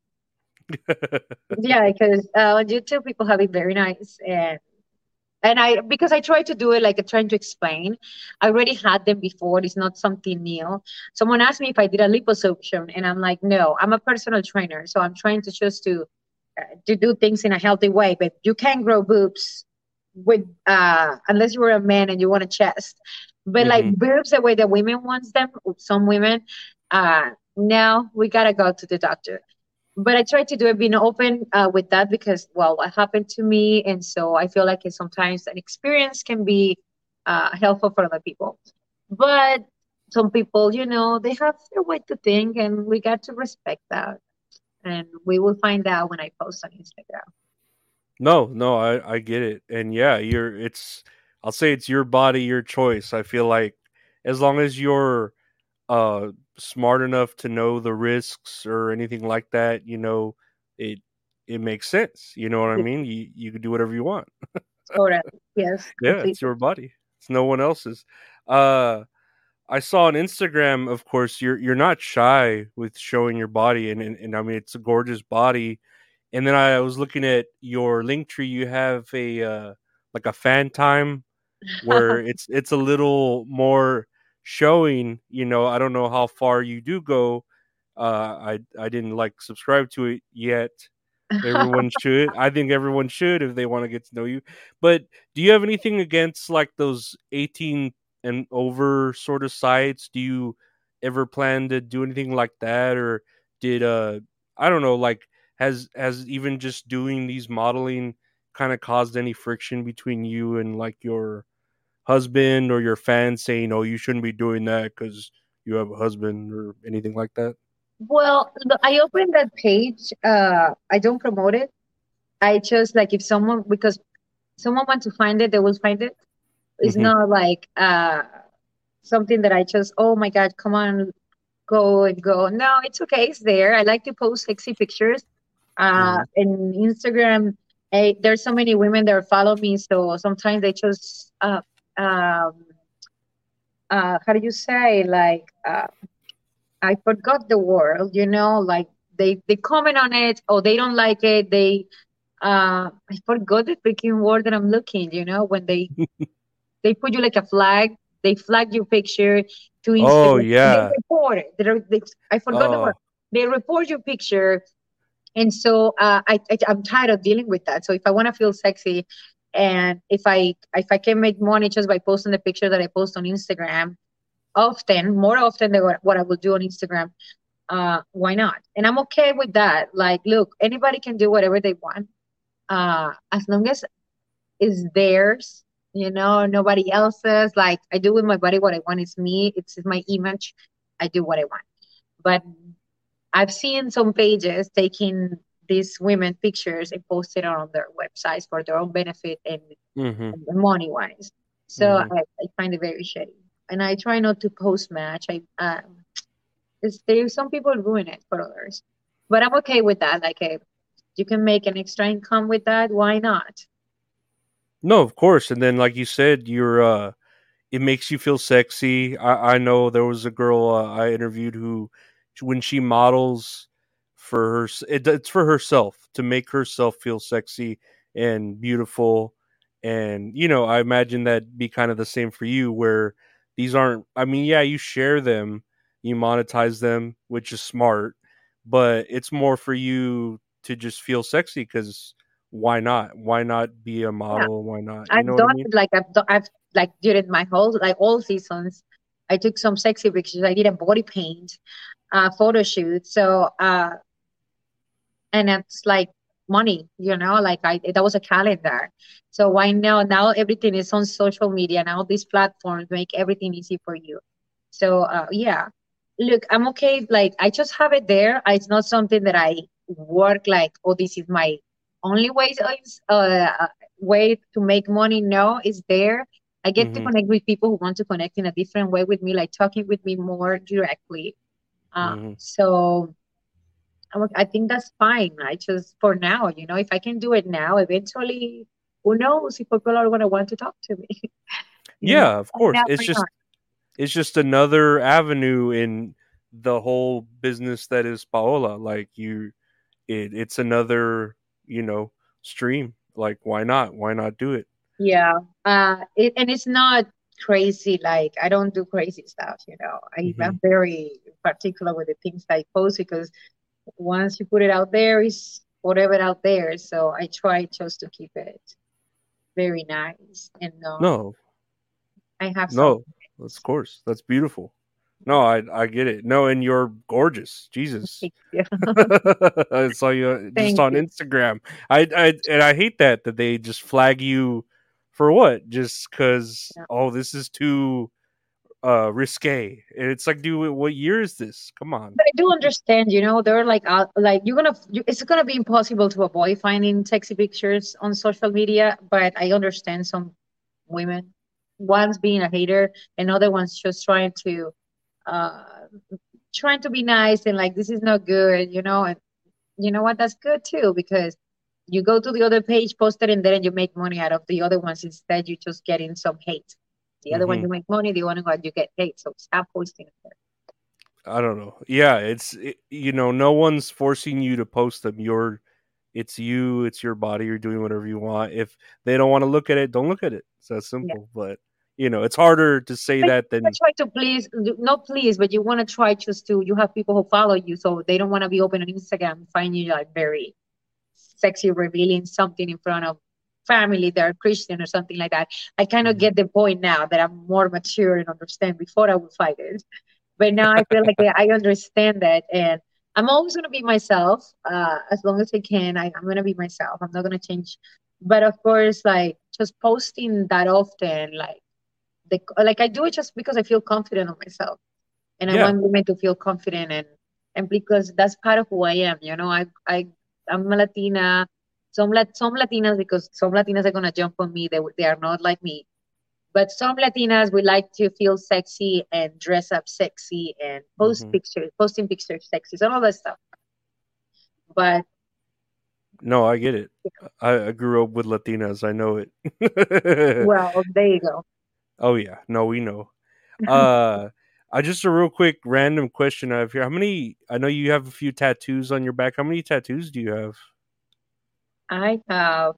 Speaker 2: Yeah, because uh, on YouTube people have been very nice and and I because I try to do it like trying to explain. I already had them before. It's not something new. Someone asked me if I did a liposuction, and I'm like, no, I'm a personal trainer, so I'm trying to just to uh, to do things in a healthy way. But you can't grow boobs with uh unless you're a man and you want a chest. But like
Speaker 1: hmm
Speaker 2: boobs the way the women wants them, some women, uh, no, we gotta go to the doctor but I try to do it being open uh, with that because, well, what happened to me, and so I feel like sometimes an experience can be uh, helpful for other people. But some people, you know, they have their way to think, and we got to respect that. And we will find out when I post on Instagram.
Speaker 1: no no i i get it and yeah you're it's i'll say it's your body your choice i feel like as long as you're uh smart enough to know the risks or anything like that you know it it makes sense you know what i mean? You you can do whatever you want.
Speaker 2: Correct. Yes,
Speaker 1: yeah it's your body it's no one else's. Uh i saw on instagram of course you're you're not shy with showing your body and and, and i mean it's a gorgeous body. And then i was looking at your link tree you have a uh like a fan time where it's it's a little more showing you know i don't know how far you do go uh i i didn't like subscribe to it yet. Everyone should i think everyone should if they want to get to know you. But do you have anything against like those 18 and over sort of sites? Do you ever plan to do anything like that? Or did uh i don't know like has has even just doing these modeling kind of caused any friction between you and like your husband or your fans saying, "Oh, you shouldn't be doing that because you have a husband" or anything like that?
Speaker 2: Well, I opened that page. Uh, I don't promote it. I just like if someone because someone wants to find it, they will find it. It's
Speaker 1: Mhm.
Speaker 2: not like uh something that I just oh my god, come on, go and go. No, it's okay. It's there. I like to post sexy pictures. Uh, in Instagram, eh, there's so many women that follow me, so sometimes they just uh um uh how do you say like uh I forgot the word, you know, like they they comment on it or they don't like it. They uh I forgot the freaking word that I'm looking, you know, when they they put you like a flag, they flag your picture to Instagram.
Speaker 1: Oh, yeah.
Speaker 2: They report it. They, they, I forgot the
Speaker 1: Oh.
Speaker 2: word. They report your picture. And so uh, I, I I'm tired of dealing with that. So if I want to feel sexy and if I if I can make money just by posting the picture that I post on Instagram, often, more often than what, I will do on Instagram, uh, why not? And I'm okay with that. Like, look, anybody can do whatever they want, uh, as long as it's theirs, you know, nobody else's. Like, I do with my body what I want. It's me. It's my image. I do what I want. But I've seen some pages taking these women pictures and it on their websites for their own benefit and
Speaker 1: hmm
Speaker 2: money wise. So
Speaker 1: Mhm.
Speaker 2: I, I find it very shady. And I try not to post match. I it's, there some people ruin it for others. But I'm okay with that. Like you can make an extra income with that, why not?
Speaker 1: No, of course. And then, like you said, you're uh, it makes you feel sexy. I, I know there was a girl uh, I interviewed who, when she models for her, it, it's for herself to make herself feel sexy and beautiful. And you know, I imagine that be kind of the same for you, where these aren't. I mean, yeah, you share them, you monetize them, which is smart, but it's more for you to just feel sexy because why not? Why not be a model? Why not? You
Speaker 2: I've done
Speaker 1: I mean?
Speaker 2: like I've done, I've like during my whole like all seasons. I took some sexy pictures. I did a body paint, uh, photo shoot. So uh, and it's like money, you know, like I that was a calendar. So why now? Now everything is on social media. Now these platforms make everything easy for you. So uh, yeah, look, I'm okay. Like I just have it there. It's not something that I work like. Oh, this is my only way uh, way to make money. No, it's there. I get to
Speaker 1: Mhm.
Speaker 2: connect with people who want to connect in a different way with me, like talking with me more directly. Uh,
Speaker 1: Mhm.
Speaker 2: So I think that's fine. I just for now, you know, if I can do it now, eventually, who knows if people are gonna want to talk to me. You know,
Speaker 1: Yeah, of course.
Speaker 2: now,
Speaker 1: It's just
Speaker 2: not?
Speaker 1: it's just another avenue in the whole business that is Paola. Like you, it it's another you know stream. Like why not? Why not do it?
Speaker 2: Yeah. Uh, it, and it's not crazy. Like I don't do crazy stuff. You know, I,
Speaker 1: Mhm.
Speaker 2: I'm very particular with the things I post because once you put it out there, it's whatever out there. So I try just to keep it very nice and um,
Speaker 1: No,
Speaker 2: I have
Speaker 1: no, of course. That's beautiful. No, I I get it. No, and you're gorgeous. Jesus.
Speaker 2: Thank you.
Speaker 1: I saw you uh, just
Speaker 2: Thank
Speaker 1: on
Speaker 2: you.
Speaker 1: Instagram. I, I and I hate that that they just flag you for what? Just because
Speaker 2: Yeah.
Speaker 1: oh, this is too uh risque. And it's like, dude, what year is this? Come on.
Speaker 2: But I do understand, you know, they're like, uh, like you're gonna, you, it's gonna be impossible to avoid finding sexy pictures on social media. But I understand some women, one's being a hater, and other one's just trying to, uh, trying to be nice and like this is not good, you know. And you know what? That's good too because you go to the other page, post it, and then you make money out of the other ones. Instead, you're just getting some hate. The other one
Speaker 1: mm-hmm.
Speaker 2: you make money, the one one you get paid. So stop posting it there.
Speaker 1: I don't know. Yeah, it's it, you know, no one's forcing you to post them. You're it's you, it's your body, you're doing whatever you want. If they don't want to look at it, don't look at it. It's that simple. But you know, it's harder to say
Speaker 2: But
Speaker 1: that than
Speaker 2: try to please, not please, but you want to try just to. You have people who follow you, so they don't want to be open on Instagram, find you like very sexy, revealing something in front of family that are Christian or something like that. I kind of
Speaker 1: Mhm.
Speaker 2: get the point now that I'm more mature and understand. Before I would fight it, but now I feel like I understand that, and I'm always gonna be myself uh, as long as I can. I, I'm gonna be myself. I'm not gonna change but of course, like just posting that often, like the like I do it just because I feel confident on myself, and I
Speaker 1: Yeah.
Speaker 2: want women to feel confident and and because that's part of who I am. You know, I I I'm a Latina. Some Lat- some Latinas because some Latinas are gonna jump on me. They they are not like me. But some Latinas we like to feel sexy and dress up sexy and post
Speaker 1: Mhm.
Speaker 2: pictures, posting pictures sexy, and all that stuff. But
Speaker 1: No, I get it. I, I grew up with Latinas. I know it.
Speaker 2: well, there you go.
Speaker 1: oh yeah, no, we know. Uh, I just a real quick random question I have here. How many? I know you have a few tattoos on your back. How many tattoos do you have?
Speaker 2: I have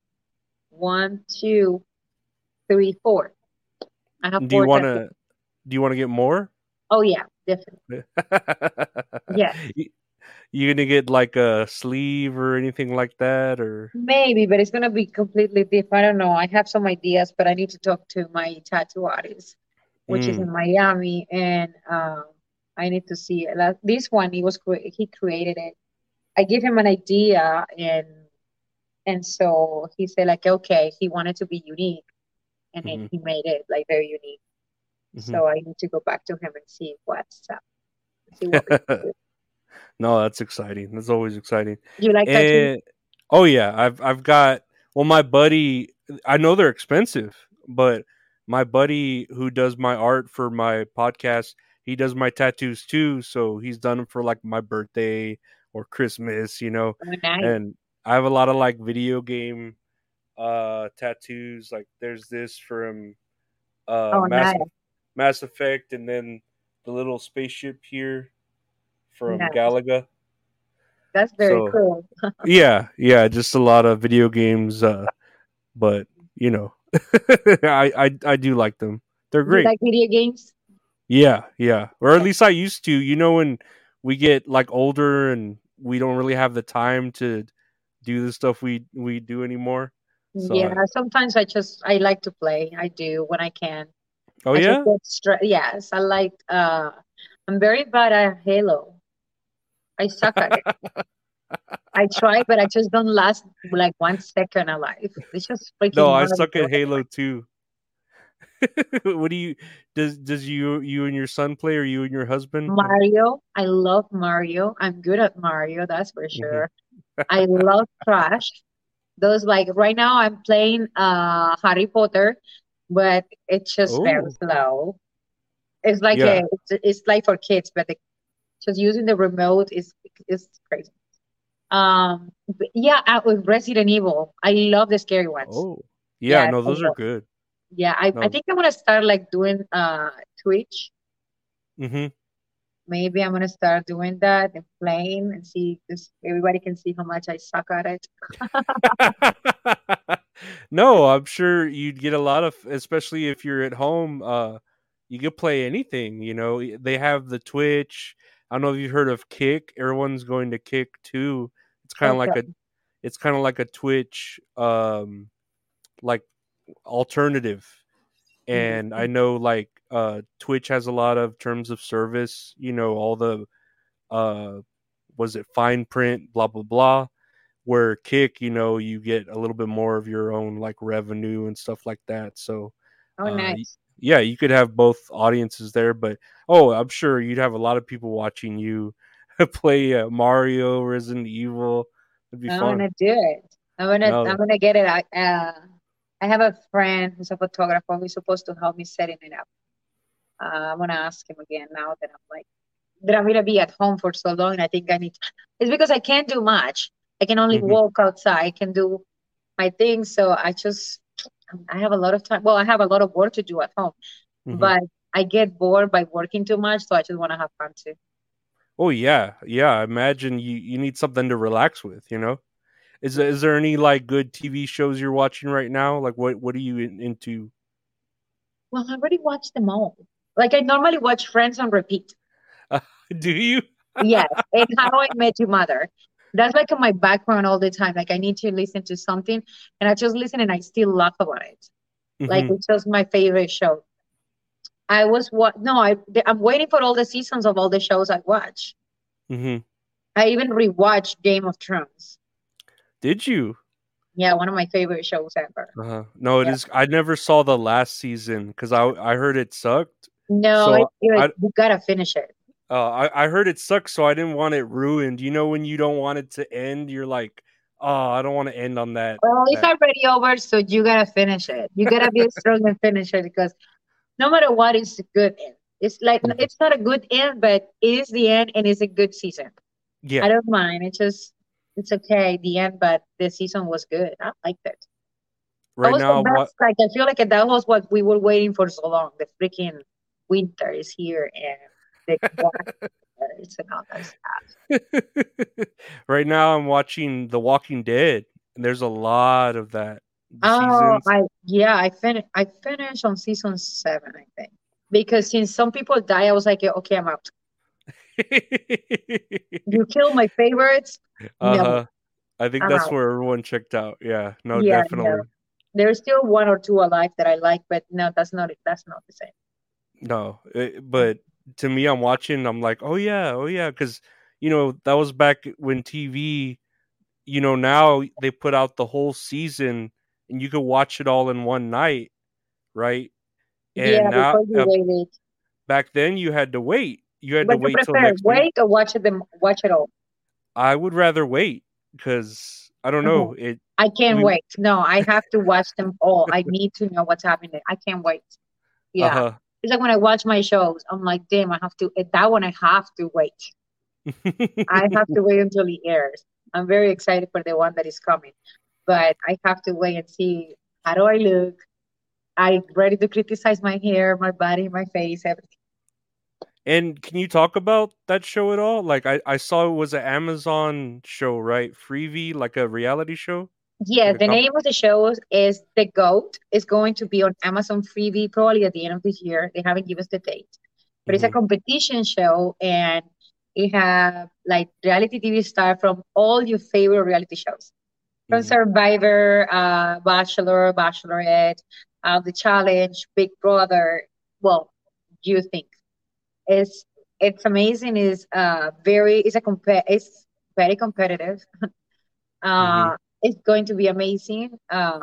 Speaker 2: one, two, three, four. I have
Speaker 1: Do you want to? Do you want to get more?
Speaker 2: Oh yeah, definitely. Yeah.
Speaker 1: You- You gonna get like a sleeve or anything like that, or
Speaker 2: Maybe, but it's gonna be completely different. I don't know. I have some ideas, but I need to talk to my tattoo artist, which is
Speaker 1: Mm.
Speaker 2: in Miami, and um, I need to see. Like, This one, he was cre- he created it. I gave him an idea, and and so he said like, okay, he wanted to be unique, and then
Speaker 1: Mhm.
Speaker 2: he made it like very unique.
Speaker 1: Mhm.
Speaker 2: So I need to go back to him and see what's up. See what we can do.
Speaker 1: no? That's exciting. That's always exciting.
Speaker 2: You like tattoos?
Speaker 1: And oh yeah, I've I've got well my buddy I know they're expensive, but my buddy who does my art for my podcast, he does my tattoos too, so he's done them for like my birthday or Christmas, you know.
Speaker 2: Oh, nice.
Speaker 1: And I have a lot of like video game uh tattoos, like there's this from uh
Speaker 2: Oh,
Speaker 1: Mass,
Speaker 2: nice.
Speaker 1: Mass Effect and then the little spaceship here from
Speaker 2: Nice.
Speaker 1: Galaga
Speaker 2: That's very
Speaker 1: so-
Speaker 2: cool.
Speaker 1: yeah, yeah, just a lot of video games. Uh, but you know, I, I I do like them. They're
Speaker 2: You
Speaker 1: great.
Speaker 2: like video games?
Speaker 1: yeah, yeah, or at least I used to. You know, when we get like older and we don't really have the time to do the stuff we we do anymore. So,
Speaker 2: Yeah, sometimes I just I like to play. I do when I can.
Speaker 1: Oh
Speaker 2: I
Speaker 1: yeah,
Speaker 2: stre- yes, I like uh I'm very bad at Halo. I suck at it. I try, but I just don't last like one second alive. It's just freaking
Speaker 1: no, I suck at Halo too. what do you does does you you and your son play or you and your husband?
Speaker 2: Mario, I love Mario. I'm good at Mario, that's for
Speaker 1: Mm-hmm.
Speaker 2: sure. I love Crash. Those like right now I'm playing uh Harry Potter, but it's just very
Speaker 1: Oh.
Speaker 2: slow. It's like
Speaker 1: Yeah.
Speaker 2: a it's, it's like for kids, but the, just using the remote is is crazy. Um, yeah, with Resident Evil, I love the scary ones.
Speaker 1: Oh yeah,
Speaker 2: Yeah,
Speaker 1: no, those are good.
Speaker 2: Yeah, I, I think I'm gonna start like doing uh Twitch.
Speaker 1: hmm
Speaker 2: Maybe I'm gonna start doing that and playing and see this everybody can see how much I suck at it.
Speaker 1: no, I'm sure you'd get a lot of, especially if you're at home. Uh, you could play anything. You know, they have the Twitch. I don't know if you've heard of Kick. Everyone's going to Kick too. It's kind of like a, it's kind of like a Twitch, um, like alternative. And I know like uh Twitch has a lot of terms of service. You know, all the, uh, was it fine print, blah blah blah where kick you know you get a little bit more of your own like revenue and stuff like that so
Speaker 2: Oh,
Speaker 1: Uh,
Speaker 2: nice.
Speaker 1: yeah you could have both audiences there but oh i'm sure you'd have a lot of people watching you play uh, mario resident evil it'd be
Speaker 2: I'm
Speaker 1: fun
Speaker 2: gonna do it. I'm gonna
Speaker 1: No.
Speaker 2: I'm gonna get it. out. Uh, I have a friend who's a photographer who's supposed to help me setting it up. Uh, I'm gonna ask him again now that I'm like that I'm gonna be at home for so long. And I think I need. It's because I can't do much. I can only
Speaker 1: Mhm.
Speaker 2: walk outside. I can do my things. So I just I have a lot of time. Well, I have a lot of work to do at home,
Speaker 1: Mhm.
Speaker 2: but I get bored by working too much. So I just want to have fun too.
Speaker 1: oh yeah yeah imagine you you need something to relax with you know is there, is there any like good tv shows you're watching right now like what what are you in, into
Speaker 2: Well, I already watched them all. Like I normally watch Friends on repeat.
Speaker 1: do you
Speaker 2: Yes, and How I Met Your Mother. That's like in my background all the time. Like I need to listen to something, and I just listen, and I still laugh about it. Like
Speaker 1: Mhm.
Speaker 2: it's just my favorite show. I was what? No, I I'm waiting for all the seasons of all the shows I watch.
Speaker 1: Mhm.
Speaker 2: I even rewatched Game of Thrones.
Speaker 1: Did you
Speaker 2: Yeah, one of my favorite shows ever.
Speaker 1: Uh-huh. No, it
Speaker 2: Yeah.
Speaker 1: is. I never saw the last season because I I heard it sucked.
Speaker 2: No,
Speaker 1: So,
Speaker 2: it, it-
Speaker 1: I-
Speaker 2: you gotta finish it.
Speaker 1: Uh, I I heard it sucked, so I didn't want it ruined. You know, when you don't want it to end, you're like, oh, I don't want to end on that.
Speaker 2: Well, it's
Speaker 1: that-
Speaker 2: already over, so you gotta finish it. You gotta be strong and finish it because no matter what, it's a good end. It's like
Speaker 1: Mhm.
Speaker 2: it's not a good end, but it is the end and it's a good season.
Speaker 1: Yeah, I
Speaker 2: don't mind. It's just it's okay the end, but the season was good. I liked it.
Speaker 1: Right now, what?
Speaker 2: Like I feel like that was what we were waiting for so long. The freaking winter is here and the is and all that stuff.
Speaker 1: right now, I'm watching The Walking Dead, and there's a lot of that.
Speaker 2: Oh. I yeah, I finished. I finished on season seven, I think, because since some people die, I was like, okay, I'm out. You kill my favorites.
Speaker 1: uh
Speaker 2: No.
Speaker 1: I think
Speaker 2: I'm
Speaker 1: that's
Speaker 2: out.
Speaker 1: where everyone checked out. Yeah, no,
Speaker 2: Yeah,
Speaker 1: definitely.
Speaker 2: no. There's still one or two alive that I like, but no, that's not it. that's not the same.
Speaker 1: No, it, but to me, I'm watching. I'm like, oh yeah, oh yeah, because you know that was back when TV. You know, now they put out the whole season, and you could watch it all in one night, right? And
Speaker 2: yeah,
Speaker 1: now, uh,
Speaker 2: waited.
Speaker 1: back then, you had to wait. You had
Speaker 2: But
Speaker 1: to wait till
Speaker 2: prefer
Speaker 1: next week.
Speaker 2: wait or watch it them watch it all?
Speaker 1: I would rather wait because I don't know it.
Speaker 2: I can't
Speaker 1: We-
Speaker 2: wait. No, I have to watch them all. I need to know what's happening. I can't wait. Yeah.
Speaker 1: Uh-huh.
Speaker 2: It's like when I watch my shows, I'm like, damn, I have to eh, that one I have to wait. I have to wait until it airs. I'm very excited for the one that is coming. But I have to wait and see how do I look. I'm ready to criticize my hair, my body, my face, everything.
Speaker 1: And can you talk about that show at all? Like I, I saw it was an Amazon show, right? Freevee, like a reality show.
Speaker 2: Yeah,
Speaker 1: the
Speaker 2: the name of the show is The Goat. It's going to be on Amazon Freevee probably at the end of this year. They haven't given us the date. But it's a
Speaker 1: Mhm.
Speaker 2: competition show and it have like reality TV star from all your favorite reality shows. From
Speaker 1: Mhm.
Speaker 2: Survivor, uh, Bachelor, Bachelorette, uh, The Challenge, Big Brother. Well, you think it's it's amazing. Is uh very it's a compa- it's very competitive. uh, It's going to be amazing. Uh,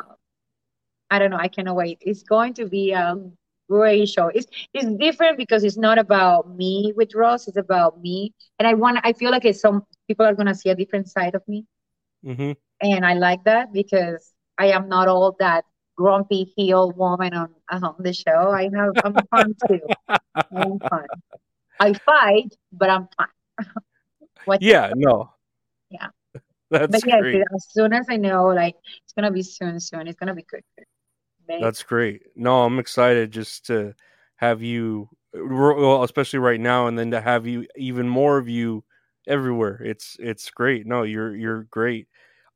Speaker 2: I don't know. I cannot wait. It's going to be a great show. It's it's different because it's not about me with Russ. It's about me, and I want. I feel like it's some people are gonna see a different side of me
Speaker 1: hmm
Speaker 2: and I like that because I am not all that grumpy heel woman on on the show. I have I'm fun too. I'm fun. I fight, but I'm fun. What
Speaker 1: Yeah, no.
Speaker 2: Yeah.
Speaker 1: That's
Speaker 2: but yes,
Speaker 1: great.
Speaker 2: as soon as I know, like it's gonna be soon, soon. It's gonna be good. good.
Speaker 1: That's great. No, I'm excited just to have you, well, especially right now, and then to have you even more of you everywhere. It's it's great. No, you're you're great.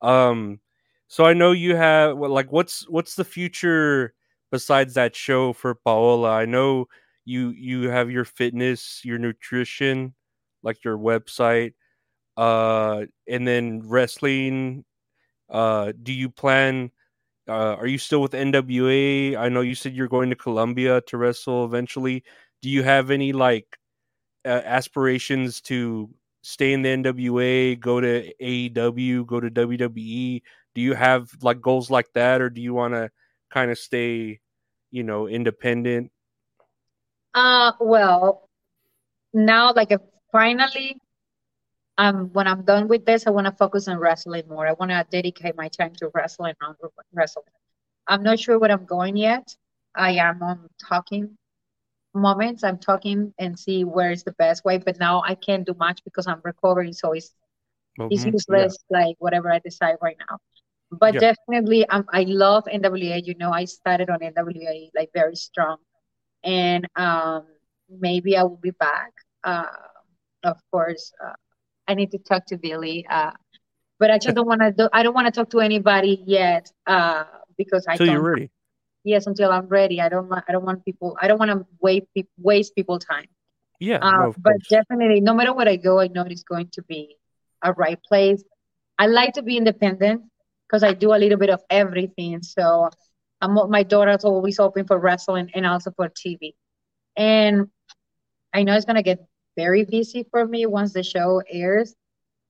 Speaker 1: Um, so I know you have like what's what's the future besides that show for Paola? I know you you have your fitness, your nutrition, like your website, uh, and then wrestling. Uh, do you plan? Uh, are you still with NWA? I know you said you're going to Colombia to wrestle eventually. Do you have any like uh, aspirations to stay in the NWA, go to AEW, go to WWE? Do you have like goals like that, or do you want to kind of stay, you know, independent?
Speaker 2: Uh, well, now like finally, um, when I'm done with this, I want to focus on wrestling more. I want to dedicate my time to wrestling, not wrestling. I'm not sure where I'm going yet. I am on talking moments. I'm talking and see where is the best way. But now I can't do much because I'm recovering, so it's it's
Speaker 1: Mhm, yeah.
Speaker 2: useless. Like whatever I decide right now. But
Speaker 1: Yeah.
Speaker 2: definitely, um, I love NWA. You know, I started on NWA like very strong, and um, maybe I will be back. Uh, of course, uh, I need to talk to Billy. Uh, but I just don't want to do. I don't want to talk to anybody yet. Uh, because I don't.
Speaker 1: you're ready.
Speaker 2: Yes, until I'm ready. I don't. want- I don't want people. I don't want to waste waste people time.
Speaker 1: Yeah,
Speaker 2: Uh,
Speaker 1: no,
Speaker 2: but
Speaker 1: course.
Speaker 2: definitely, no matter where I go, I know it's going to be a right place. I like to be independent because I do a little bit of everything. So I'm, my daughter's always open for wrestling and also for TV. And I know it's going to get very busy for me once the show airs,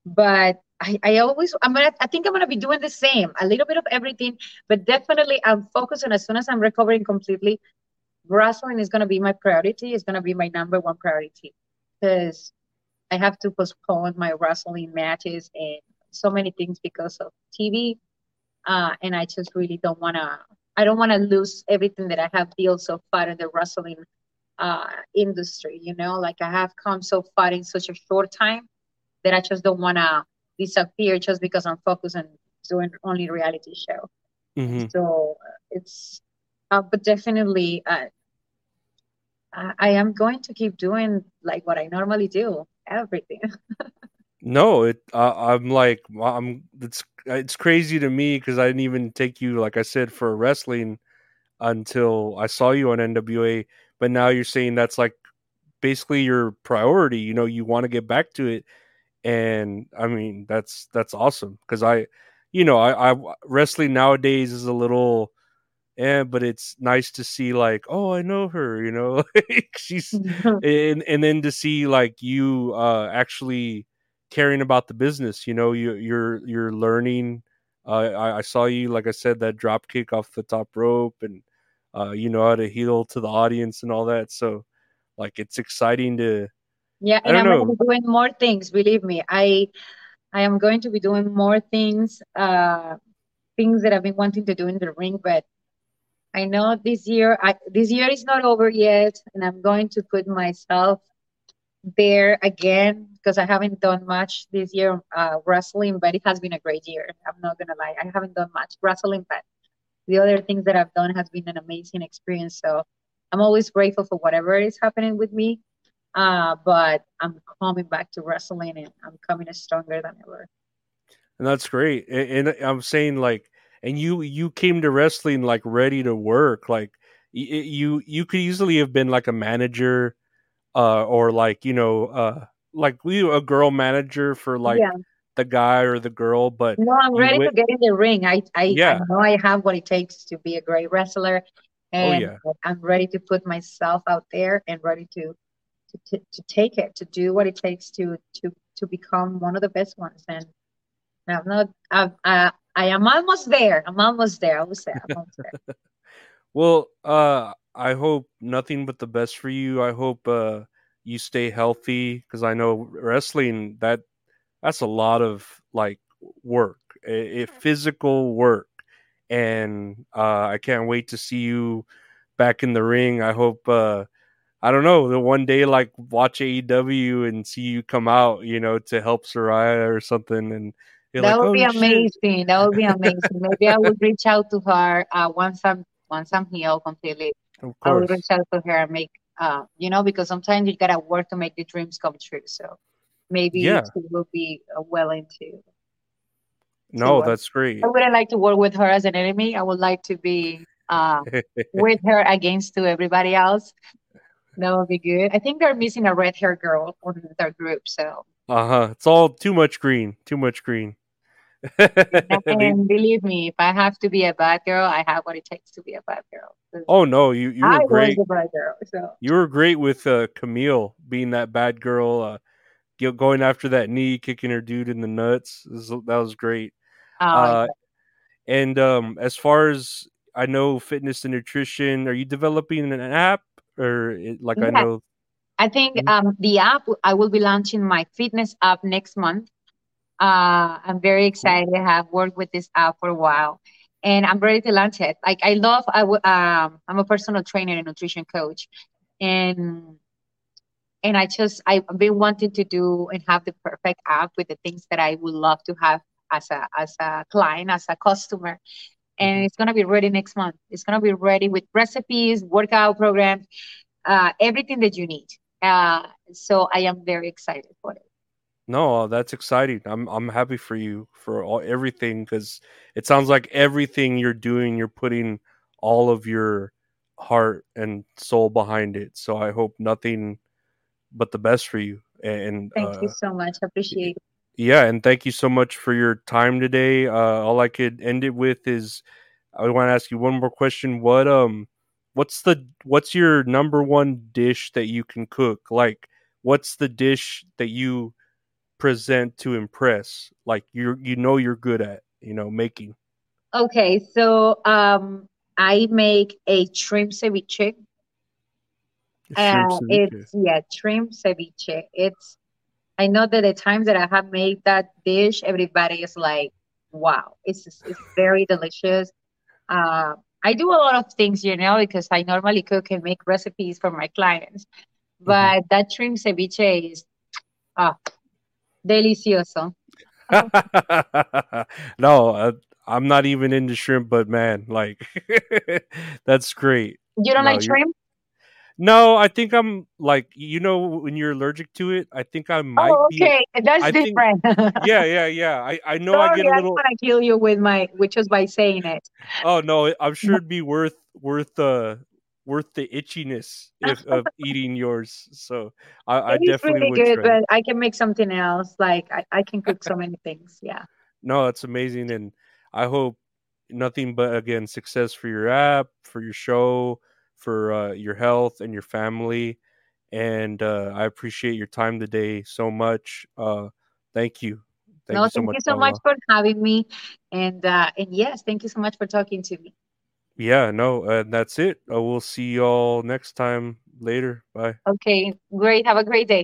Speaker 2: but I, I always I'm gonna I think I'm gonna be doing the same, a little bit of everything, but definitely I'm focusing as soon as I'm recovering completely. Wrestling is gonna be my priority. It's gonna be my number one priority because I have to postpone my wrestling matches and so many things because of TV. Uh, and I just really don't wanna I don't wanna lose everything that I have built so far in the wrestling uh, industry. You know, like I have come so far in such a short time that I just don't wanna disappear just because I'm focused on doing only reality show.
Speaker 1: Mm-hmm.
Speaker 2: So it's, uh, but definitely, uh, I, I am going to keep doing like what I normally do, everything.
Speaker 1: no, it. Uh, I'm like, I'm. It's it's crazy to me because I didn't even take you, like I said, for wrestling until I saw you on NWA. But now you're saying that's like basically your priority. You know, you want to get back to it and I mean that's that's awesome because I, you know, I, I wrestling nowadays is a little, eh, but it's nice to see like, oh, I know her, you know, she's, and and then to see like you uh actually caring about the business, you know, you you're you're learning. Uh, I, I saw you, like I said, that drop kick off the top rope, and uh, you know how to heel to the audience and all that. So, like, it's exciting to
Speaker 2: yeah, and I'm going to be doing more things. Believe me, I I am going to be doing more things, uh, things that I've been wanting to do in the ring. But I know this year, I, this year is not over yet, and I'm going to put myself there again because I haven't done much this year uh, wrestling, but it has been a great year. I'm not gonna lie, I haven't done much wrestling, but the other things that I've done has been an amazing experience. So I'm always grateful for whatever is happening with me uh, but I'm coming back to wrestling and I'm coming stronger than ever.
Speaker 1: And that's great. And, and I'm saying like, and you you came to wrestling like ready to work. Like you you could easily have been like a manager, uh, or like you know, uh, like we a girl manager for like. Yeah. The guy or the girl, but
Speaker 2: no, I'm ready went... to get in the ring. I, I, yeah. I know I have what it takes to be a great wrestler, oh, and oh, yeah. I'm ready to put myself out there and ready to to, to, take it, to do what it takes to to to become one of the best ones. And I'm not, I, I, I am almost there. I'm almost there. I would say I'm almost there.
Speaker 1: well, uh, I hope nothing but the best for you. I hope uh, you stay healthy because I know wrestling that that's a lot of like work, physical work, and uh, I can't wait to see you back in the ring. I hope uh, I don't know, the one day like watch AEW and see you come out, you know, to help Saraya or something, and
Speaker 2: that like, would oh, be shit. amazing. That would be amazing. Maybe I would reach out to her uh, once I'm once I'm healed completely. I would reach out to her and make, uh, you know, because sometimes you gotta work to make the dreams come true. So maybe yeah. she will be uh, willing to.
Speaker 1: No, that's great.
Speaker 2: I wouldn't like to work with her as an enemy. I would like to be uh, with her against to everybody else. That would be good. I think they're missing a red hair girl on their group. So.
Speaker 1: Uh huh. It's all too much green. Too much green.
Speaker 2: And believe me, if I have to be a bad girl, I have what it takes to be a bad girl.
Speaker 1: Oh no, you you were I great.
Speaker 2: Was a bad girl, so.
Speaker 1: You were great with uh, Kamille being that bad girl, uh, going after that knee, kicking her dude in the nuts. Was, that was great. Oh, uh, and um, as far as I know, fitness and nutrition, are you developing an app or it, like yeah. I know?
Speaker 2: I think mm-hmm. um, the app I will be launching my fitness app next month. Uh, I'm very excited. I have worked with this app for a while, and I'm ready to launch it. Like I love, I w- um, I'm a personal trainer and nutrition coach, and and I just I've been wanting to do and have the perfect app with the things that I would love to have as a as a client, as a customer, and mm-hmm. it's going to be ready next month. It's going to be ready with recipes, workout programs, uh, everything that you need. Uh, so I am very excited for it.
Speaker 1: No, that's exciting. I'm I'm happy for you for all everything because it sounds like everything you're doing, you're putting all of your heart and soul behind it. So I hope nothing but the best for you. And
Speaker 2: thank uh, you so much. I appreciate it
Speaker 1: yeah, and thank you so much for your time today. Uh, all I could end it with is I want to ask you one more question. What um, what's the what's your number one dish that you can cook? Like, what's the dish that you present to impress? Like you you know you're good at, you know, making.
Speaker 2: Okay, so um, I make a shrimp ceviche.
Speaker 1: Shrimp
Speaker 2: Uh, it's yeah, shrimp ceviche. It's I know that the times that I have made that dish, everybody is like, "Wow, it's it's very delicious." Uh, I do a lot of things, you know, because I normally cook and make recipes for my clients.
Speaker 1: Mhm.
Speaker 2: But that shrimp ceviche is ah delicioso.
Speaker 1: no, uh, I'm not even into shrimp, but man, like that's great.
Speaker 2: You don't
Speaker 1: No,
Speaker 2: like shrimp?
Speaker 1: no, I think I'm like you know when you're allergic to it, I think I might
Speaker 2: Oh,
Speaker 1: be.
Speaker 2: okay, that's
Speaker 1: I think
Speaker 2: different.
Speaker 1: yeah, yeah, yeah. I I know I get a
Speaker 2: I
Speaker 1: little.
Speaker 2: to kill you with my, with just by saying it.
Speaker 1: Oh no, I'm sure it'd be worth worth uh worth the itchiness if of eating yours. So I, I definitely
Speaker 2: really
Speaker 1: would
Speaker 2: good,
Speaker 1: try.
Speaker 2: but I can make something else. Like I, I can cook so many things. Yeah.
Speaker 1: No, that's amazing, and I hope nothing but again success for your app, for your show, for uh, your health and your family. And uh, I appreciate your time today so much. Uh, thank you, thank
Speaker 2: No,
Speaker 1: you so
Speaker 2: thank
Speaker 1: much,
Speaker 2: you so much for having me, and uh, and yes, thank you so much for talking to me.
Speaker 1: Yeah, no, uh, that's it. Uh, we'll see y'all next time later. Bye.
Speaker 2: Okay, great. Have a great day.